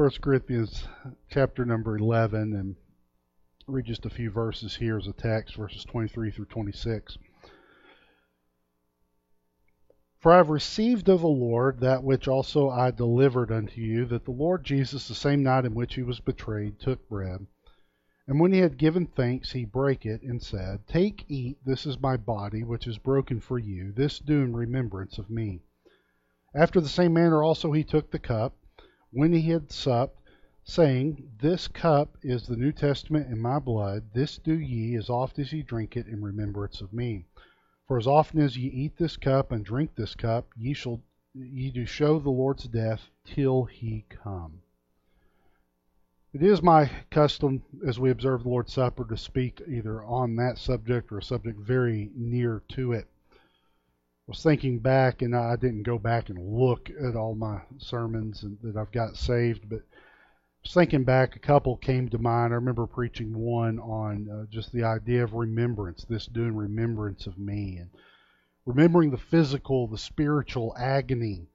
1 Corinthians chapter number 11 and read just a few verses here as a text, verses 23 through 26. For I have received of the Lord that which also I delivered unto you, that the Lord Jesus, the same night in which he was betrayed, took bread. And when he had given thanks, he brake it, and said, Take, eat, this is my body, which is broken for you. This do in remembrance of me. After the same manner also he took the cup, when he had supped, saying, This cup is the New Testament in my blood. This do ye, as oft as ye drink it, in remembrance of me. For as often as ye eat this cup and drink this cup, ye shall ye do show the Lord's death till he come. It is my custom, as we observe the Lord's Supper, to speak either on that subject or a subject very near to it. Was thinking back, and I didn't go back and look at all my sermons that I've got saved, but was thinking back, a couple came to mind. I remember preaching one on uh, just the idea of remembrance, this doing remembrance of me, and remembering the physical, the spiritual agony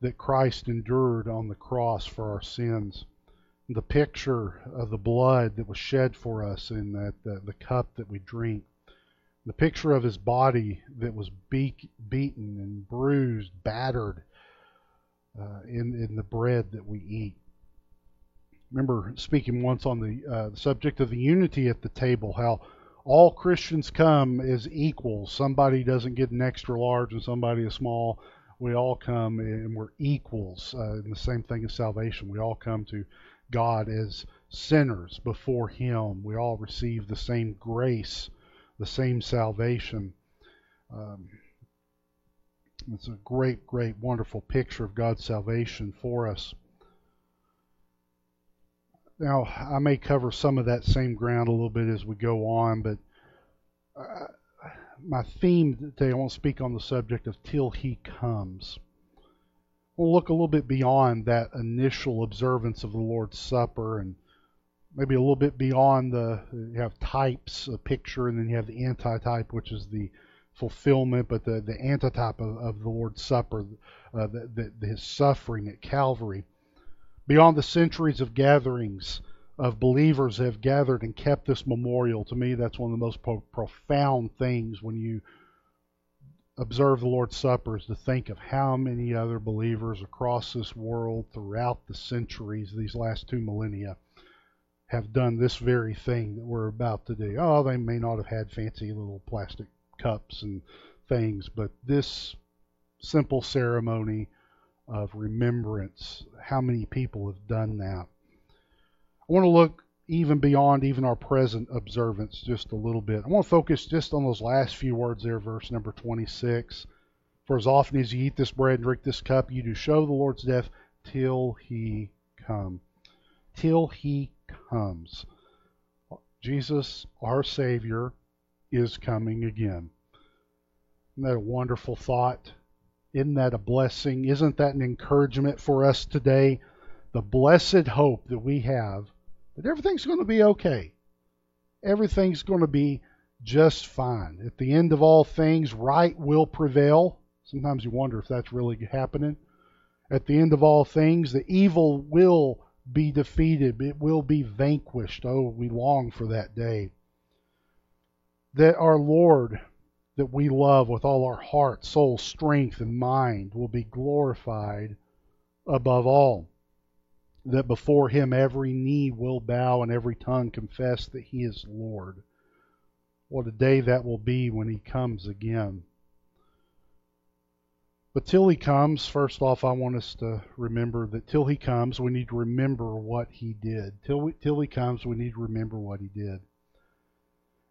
that Christ endured on the cross for our sins. The picture of the blood that was shed for us in that the, the cup that we drink. The picture of his body that was be- beaten and bruised, battered uh, in, in the bread that we eat remember speaking once on the, uh, the subject of the unity at the table, how all Christians come as equals. Somebody doesn't get an extra large and somebody a small. We all come and we're equals. Uh, the same thing as salvation. We all come to God as sinners before Him. We all receive the same grace, the same salvation. Um, it's a great, great, wonderful picture of God's salvation for us. Now, I may cover some of that same ground a little bit as we go on, but uh, my theme today, I want to speak on the subject of till he comes. We'll look a little bit beyond that initial observance of the Lord's Supper and maybe a little bit beyond the, you have types, a picture, and then you have the antitype, which is the fulfillment, but the, the antitype of, of the Lord's Supper, uh, the, the, his suffering at Calvary. Beyond the centuries of gatherings of believers have gathered and kept this memorial, to me, that's one of the most pro- profound things when you observe the Lord's Supper is to think of how many other believers across this world throughout the centuries, these last two millennia, have done this very thing that we're about to do. Oh, they may not have had fancy little plastic cups and things, but this simple ceremony of remembrance. How many people have done that? I want to look even beyond even our present observance just a little bit. I want to focus just on those last few words there, verse number 26. For as often as you eat this bread and drink this cup, you do show the Lord's death till he come. Till he comes. Jesus, our Savior, is coming again. Isn't that a wonderful thought? Isn't that a blessing? Isn't that an encouragement for us today? The blessed hope that we have that everything's going to be okay. Everything's going to be just fine. At the end of all things, right will prevail. Sometimes you wonder if that's really happening. At the end of all things, the evil will be defeated, it will be vanquished. Oh, we long for that day. That our Lord that we love with all our heart, soul, strength, and mind will be glorified above all. That before him every knee will bow and every tongue confess that he is Lord. What a day that will be when he comes again. But till he comes, first off, I want us to remember that till he comes, we need to remember what he did. Till, we, till he comes, we need to remember what he did.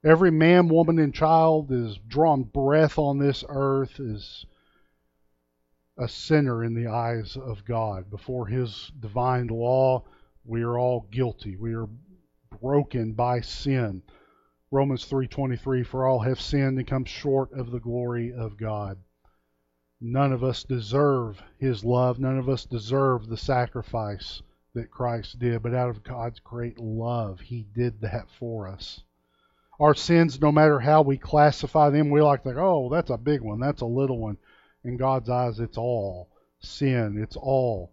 Every man, woman, and child is drawn breath on this earth is a sinner in the eyes of God. Before His divine law, we are all guilty. We are broken by sin. Romans 3:23 for all have sinned and come short of the glory of God. None of us deserve his love. None of us deserve the sacrifice that Christ did, but out of God's great love, he did that for us our sins, no matter how we classify them, we like to think, oh, that's a big one, that's a little one. In God's eyes, it's all sin, it's all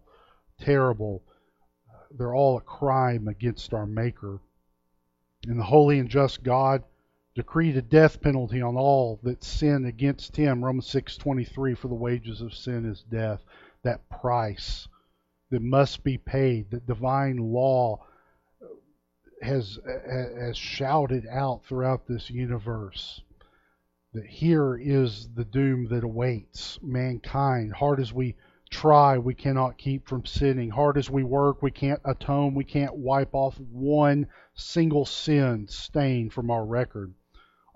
terrible. they're all a crime against our Maker. And the holy and just God decreed a death penalty on all that sin against him. Romans 6:23 for the wages of sin is death. That price that must be paid, that divine law has has shouted out throughout this universe that here is the doom that awaits mankind. Hard as we try, we cannot keep from sinning. Hard as we work, we can't atone, we can't wipe off one single sin stain from our record.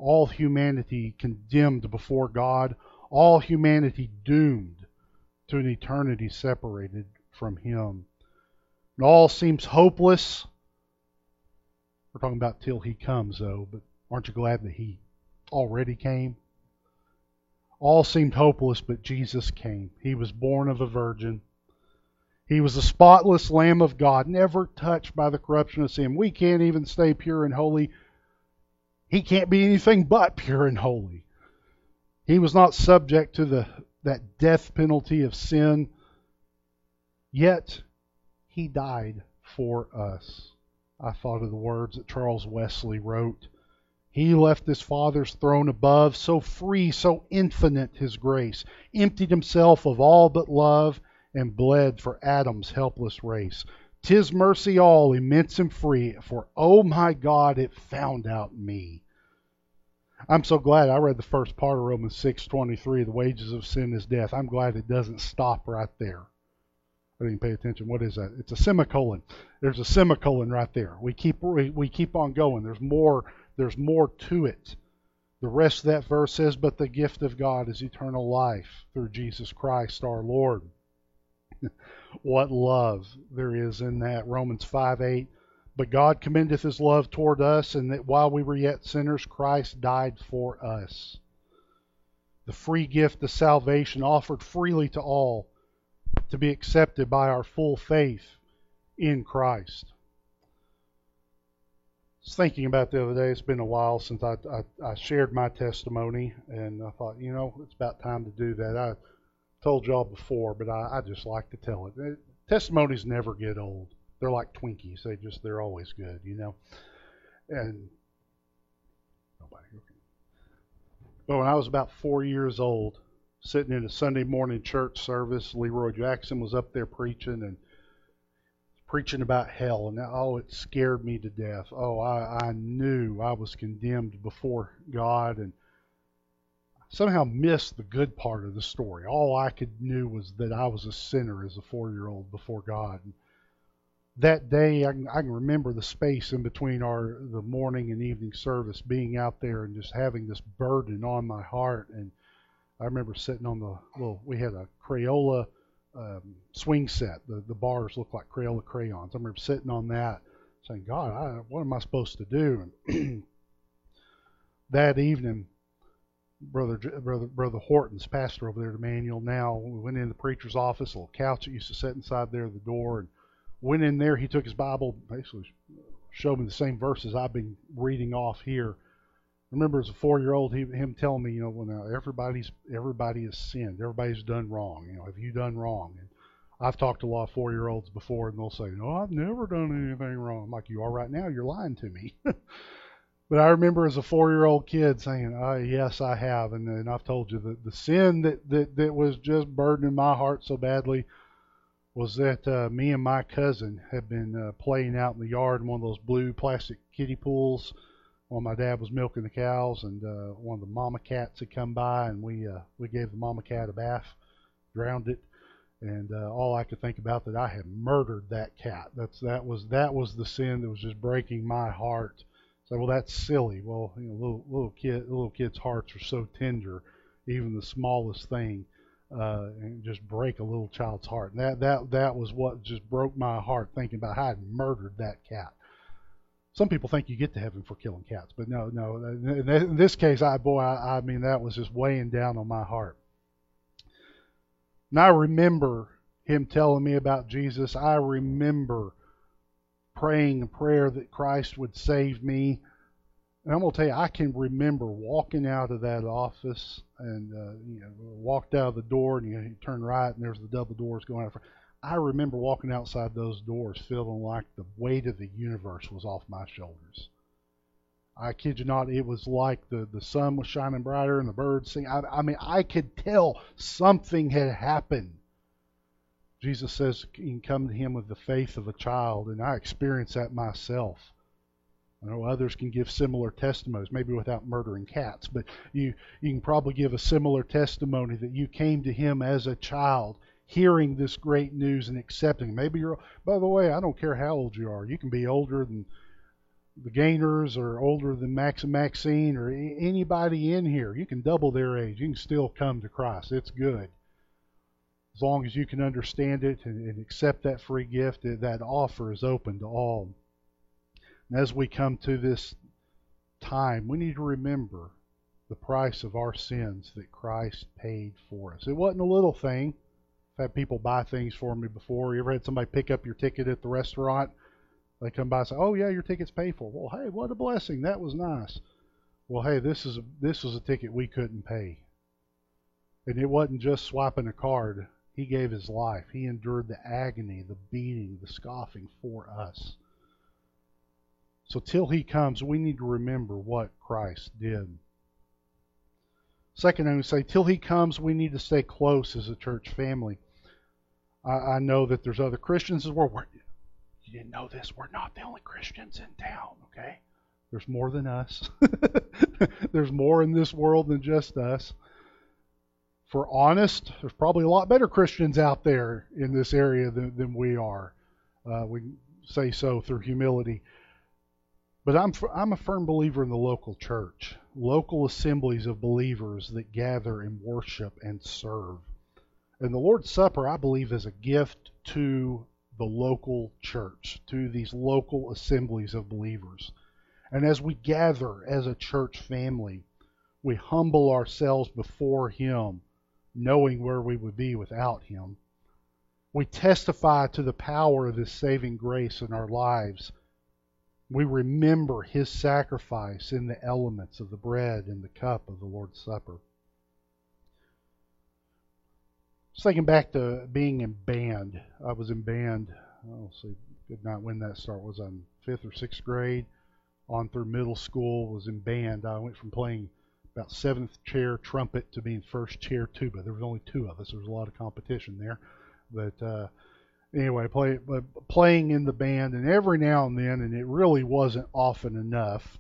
All humanity condemned before God, all humanity doomed to an eternity separated from Him. It all seems hopeless. We're talking about till He comes, though, but aren't you glad that He already came? All seemed hopeless, but Jesus came. He was born of a virgin. He was a spotless Lamb of God, never touched by the corruption of sin. We can't even stay pure and holy. He can't be anything but pure and holy. He was not subject to the that death penalty of sin. Yet he died for us. I thought of the words that Charles Wesley wrote. He left his Father's throne above, so free, so infinite his grace, emptied himself of all but love, and bled for Adam's helpless race. Tis mercy all, immense and free, for oh my God, it found out me. I'm so glad I read the first part of Romans 6:23, the wages of sin is death. I'm glad it doesn't stop right there. I didn't pay attention. What is that? It's a semicolon. There's a semicolon right there. We keep we, we keep on going. There's more there's more to it. The rest of that verse says, But the gift of God is eternal life through Jesus Christ our Lord. what love there is in that. Romans 5 8. But God commendeth his love toward us, and that while we were yet sinners, Christ died for us. The free gift of salvation offered freely to all to be accepted by our full faith in Christ I was thinking about the other day. It's been a while since I, I, I, shared my testimony, and I thought, you know, it's about time to do that. I told y'all before, but I, I just like to tell it. it. Testimonies never get old. They're like Twinkies. They just they're always good, you know. And nobody. But when I was about four years old, sitting in a Sunday morning church service, Leroy Jackson was up there preaching, and preaching about hell, and oh, it scared me to death. Oh, I, I knew I was condemned before God, and somehow missed the good part of the story. All I could knew was that I was a sinner as a four-year-old before God. And that day, I can, I can remember the space in between our the morning and evening service, being out there and just having this burden on my heart. And I remember sitting on the little. We had a Crayola um, swing set. The, the bars look like Crayola crayons. I remember sitting on that saying, God, I, what am I supposed to do? And that evening, brother brother brother Horton's pastor over there at Emmanuel now we went in the preacher's office, a little couch that used to sit inside there the door, and went in there. He took his Bible, basically showed me the same verses I've been reading off here, remember as a four year old he, him telling me, you know, well now everybody's everybody has sinned, everybody's done wrong. You know, have you done wrong? And I've talked to a lot of four year olds before, and they'll say, no, I've never done anything wrong. I'm like, you are right now. You're lying to me. but I remember as a four year old kid saying, oh, yes, I have. And, and I've told you that the sin that, that, that was just burdening my heart so badly was that uh, me and my cousin had been uh, playing out in the yard in one of those blue plastic kiddie pools while my dad was milking the cows, and uh, one of the mama cats had come by, and we uh, we gave the mama cat a bath, drowned it, and uh, all I could think about that I had murdered that cat. That's that was that was the sin that was just breaking my heart. So well, that's silly. Well, you know, little little kid little kids' hearts are so tender, even the smallest thing. Uh, and just break a little child's heart. And that that that was what just broke my heart thinking about how I murdered that cat some people think you get to heaven for killing cats, but no, no. In this case, I boy, I, I mean that was just weighing down on my heart. And I remember him telling me about Jesus. I remember praying a prayer that Christ would save me. And I'm gonna tell you, I can remember walking out of that office and uh, you know walked out of the door and you, know, you turn right and there's the double doors going out. I remember walking outside those doors feeling like the weight of the universe was off my shoulders. I kid you not, it was like the, the sun was shining brighter and the birds sing. I, I mean, I could tell something had happened. Jesus says you can come to him with the faith of a child, and I experienced that myself. I know others can give similar testimonies, maybe without murdering cats, but you, you can probably give a similar testimony that you came to him as a child, hearing this great news and accepting. Maybe you're, by the way, I don't care how old you are. You can be older than the Gainers or older than Max and Maxine or anybody in here. You can double their age. You can still come to Christ. It's good. As long as you can understand it and, and accept that free gift, that offer is open to all. And as we come to this time, we need to remember the price of our sins that Christ paid for us. It wasn't a little thing. I've had people buy things for me before. You ever had somebody pick up your ticket at the restaurant? They come by and say, "Oh yeah, your ticket's paid for." Well, hey, what a blessing! That was nice. Well, hey, this is this was a ticket we couldn't pay, and it wasn't just swiping a card. He gave his life. He endured the agony, the beating, the scoffing for us. So till he comes, we need to remember what Christ did. Second, I would say, till he comes, we need to stay close as a church family. I, I know that there's other Christians as well. We're, you didn't know this, we're not the only Christians in town, okay? There's more than us. there's more in this world than just us. For honest, there's probably a lot better Christians out there in this area than, than we are. Uh, we say so through humility. But I'm, I'm a firm believer in the local church, local assemblies of believers that gather and worship and serve. And the Lord's Supper, I believe, is a gift to the local church, to these local assemblies of believers. And as we gather as a church family, we humble ourselves before Him, knowing where we would be without Him. We testify to the power of His saving grace in our lives. We remember His sacrifice in the elements of the bread and the cup of the Lord's Supper. Just thinking back to being in band. I was in band. I'll see, did not when that start was on fifth or sixth grade, on through middle school. Was in band. I went from playing about seventh chair trumpet to being first chair tuba. There was only two of us. There was a lot of competition there, but uh, anyway, play, playing in the band, and every now and then, and it really wasn't often enough.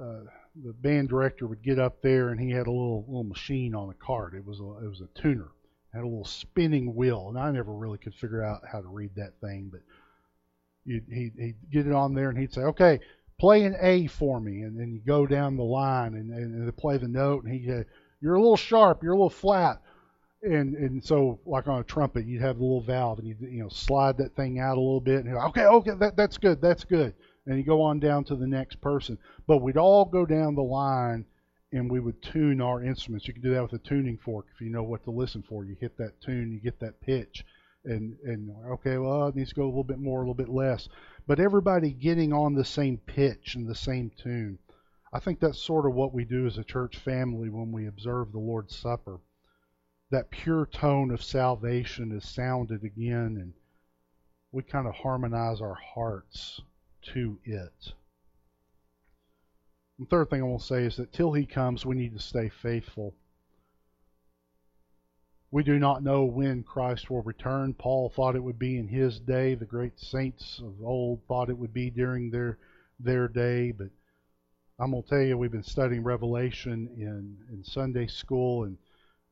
Uh, the band director would get up there, and he had a little little machine on a cart. It was a it was a tuner, had a little spinning wheel, and I never really could figure out how to read that thing. But he'd, he'd get it on there, and he'd say, "Okay, play an A for me," and then you go down the line and, and, and play the note, and he said, "You're a little sharp, you're a little flat." And and so like on a trumpet, you'd have the little valve, and you you know slide that thing out a little bit, and okay, okay, that that's good, that's good, and you go on down to the next person. But we'd all go down the line and we would tune our instruments. You can do that with a tuning fork if you know what to listen for. You hit that tune, you get that pitch, and and okay, well, it needs to go a little bit more, a little bit less. But everybody getting on the same pitch and the same tune. I think that's sort of what we do as a church family when we observe the Lord's Supper. That pure tone of salvation is sounded again, and we kind of harmonize our hearts to it. The third thing I want to say is that till he comes, we need to stay faithful. We do not know when Christ will return. Paul thought it would be in his day. The great saints of old thought it would be during their their day. But I'm gonna tell you, we've been studying Revelation in in Sunday school, and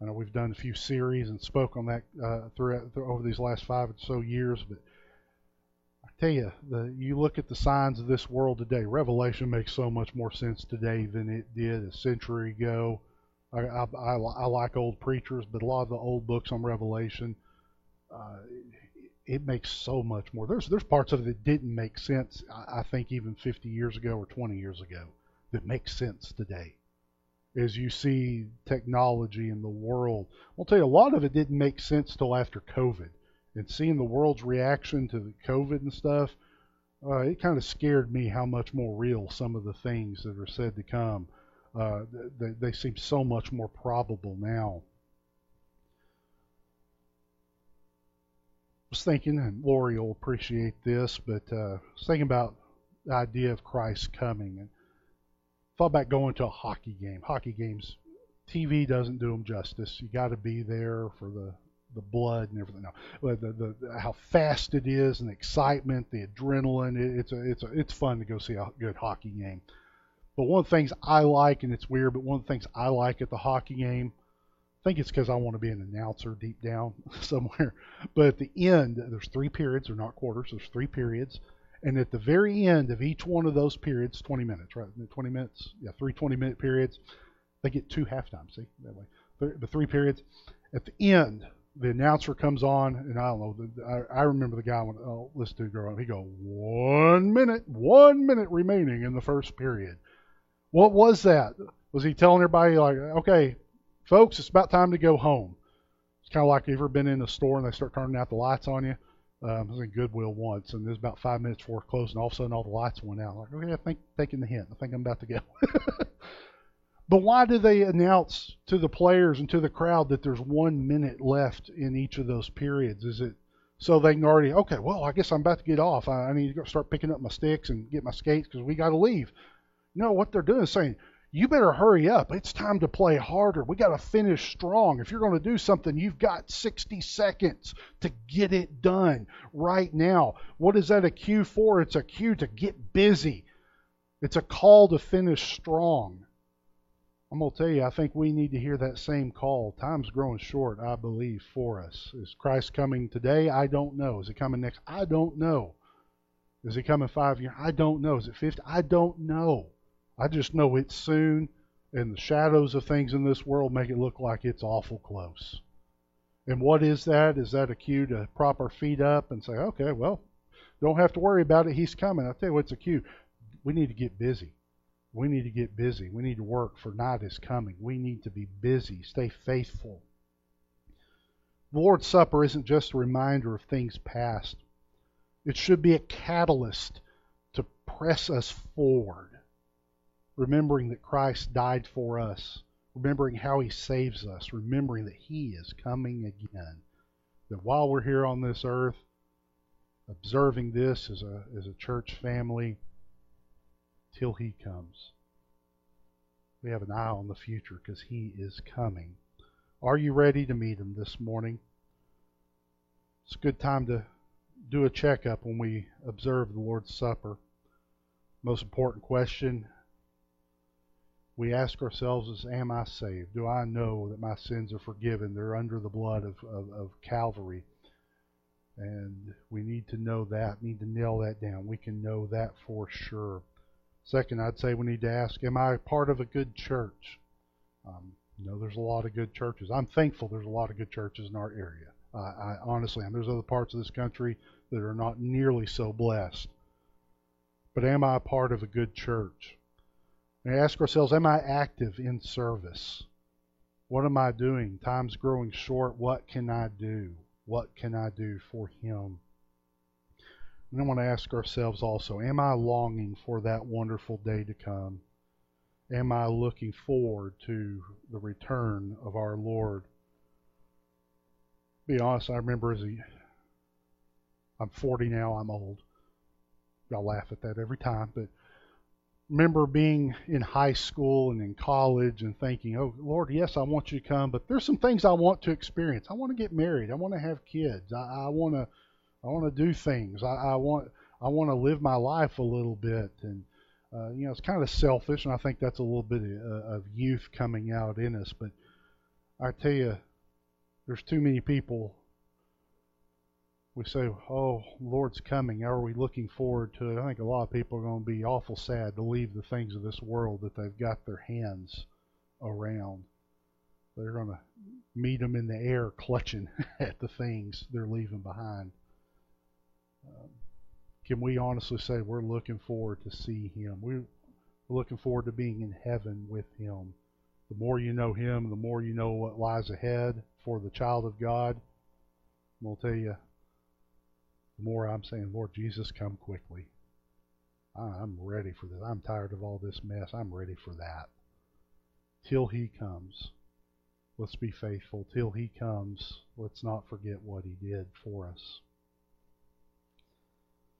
I know we've done a few series and spoke on that uh, throughout over these last five or so years. But I tell you, the, you look at the signs of this world today. Revelation makes so much more sense today than it did a century ago. I, I, I, I like old preachers, but a lot of the old books on Revelation, uh, it makes so much more. There's there's parts of it that didn't make sense. I, I think even 50 years ago or 20 years ago that makes sense today. As you see technology in the world, I'll tell you a lot of it didn't make sense till after COVID and seeing the world's reaction to COVID and stuff, uh, it kind of scared me how much more real some of the things that are said to come. Uh, they, they seem so much more probable now. I was thinking, and Lori will appreciate this, but uh, I was thinking about the idea of Christ coming and thought about going to a hockey game. Hockey games, TV doesn't do them justice. You got to be there for the the blood and everything. No, uh, but the, the, how fast it is and the excitement, the adrenaline. It, it's a it's a it's fun to go see a good hockey game. But one of the things I like, and it's weird, but one of the things I like at the hockey game, I think it's because I want to be an announcer deep down somewhere. But at the end, there's three periods, they're not quarters, there's three periods. And at the very end of each one of those periods, 20 minutes, right? 20 minutes, yeah, three 20 minute periods, they get two half times, see, that way. The three periods. At the end, the announcer comes on, and I don't know. The, I, I remember the guy when oh, to growing up. He go one minute, one minute remaining in the first period. What was that? Was he telling everybody like, okay, folks, it's about time to go home? It's kind of like you ever been in a store and they start turning out the lights on you. Um, I was in Goodwill once, and it was about five minutes before closing. All of a sudden, all the lights went out. Like, okay, I think taking the hint. I think I'm about to go. But why do they announce to the players and to the crowd that there's one minute left in each of those periods? Is it so they can already, okay, well, I guess I'm about to get off. I, I need to start picking up my sticks and get my skates because we got to leave. No, what they're doing is saying, you better hurry up. It's time to play harder. We got to finish strong. If you're going to do something, you've got 60 seconds to get it done right now. What is that a cue for? It's a cue to get busy. It's a call to finish strong. I'm going to tell you, I think we need to hear that same call. Time's growing short, I believe, for us. Is Christ coming today? I don't know. Is he coming next? I don't know. Is he coming five years? I don't know. Is it 50? I don't know. I just know it's soon, and the shadows of things in this world make it look like it's awful close. And what is that? Is that a cue to prop our feet up and say, okay, well, don't have to worry about it. He's coming. I tell you what's a cue. We need to get busy. We need to get busy. We need to work, for night is coming. We need to be busy. Stay faithful. The Lord's Supper isn't just a reminder of things past, it should be a catalyst to press us forward, remembering that Christ died for us, remembering how He saves us, remembering that He is coming again. That while we're here on this earth, observing this as a, as a church family, till he comes. We have an eye on the future because he is coming. Are you ready to meet him this morning? It's a good time to do a checkup when we observe the Lord's Supper. Most important question we ask ourselves is Am I saved? Do I know that my sins are forgiven? They're under the blood of, of, of Calvary. And we need to know that, need to nail that down. We can know that for sure. Second, I'd say we need to ask, am I part of a good church? Um, you know, there's a lot of good churches. I'm thankful there's a lot of good churches in our area. I honestly am. There's other parts of this country that are not nearly so blessed. But am I a part of a good church? And ask ourselves, am I active in service? What am I doing? Time's growing short. What can I do? What can I do for Him? And I want to ask ourselves also Am I longing for that wonderful day to come? Am I looking forward to the return of our Lord? Be honest, I remember as a I'm 40 now, I'm old. Y'all laugh at that every time, but remember being in high school and in college and thinking, oh, Lord, yes, I want you to come, but there's some things I want to experience. I want to get married. I want to have kids. I, I want to I want to do things. I, I want I want to live my life a little bit, and uh, you know it's kind of selfish, and I think that's a little bit of, uh, of youth coming out in us. But I tell you, there's too many people. We say, "Oh, Lord's coming." Are we looking forward to it? I think a lot of people are going to be awful sad to leave the things of this world that they've got their hands around. They're going to meet them in the air, clutching at the things they're leaving behind. Um, can we honestly say we're looking forward to see Him? We're looking forward to being in heaven with Him. The more you know Him, the more you know what lies ahead for the child of God. And I'll tell you, the more I'm saying, Lord Jesus, come quickly. I'm ready for this. I'm tired of all this mess. I'm ready for that. Till He comes. Let's be faithful. Till He comes, let's not forget what He did for us.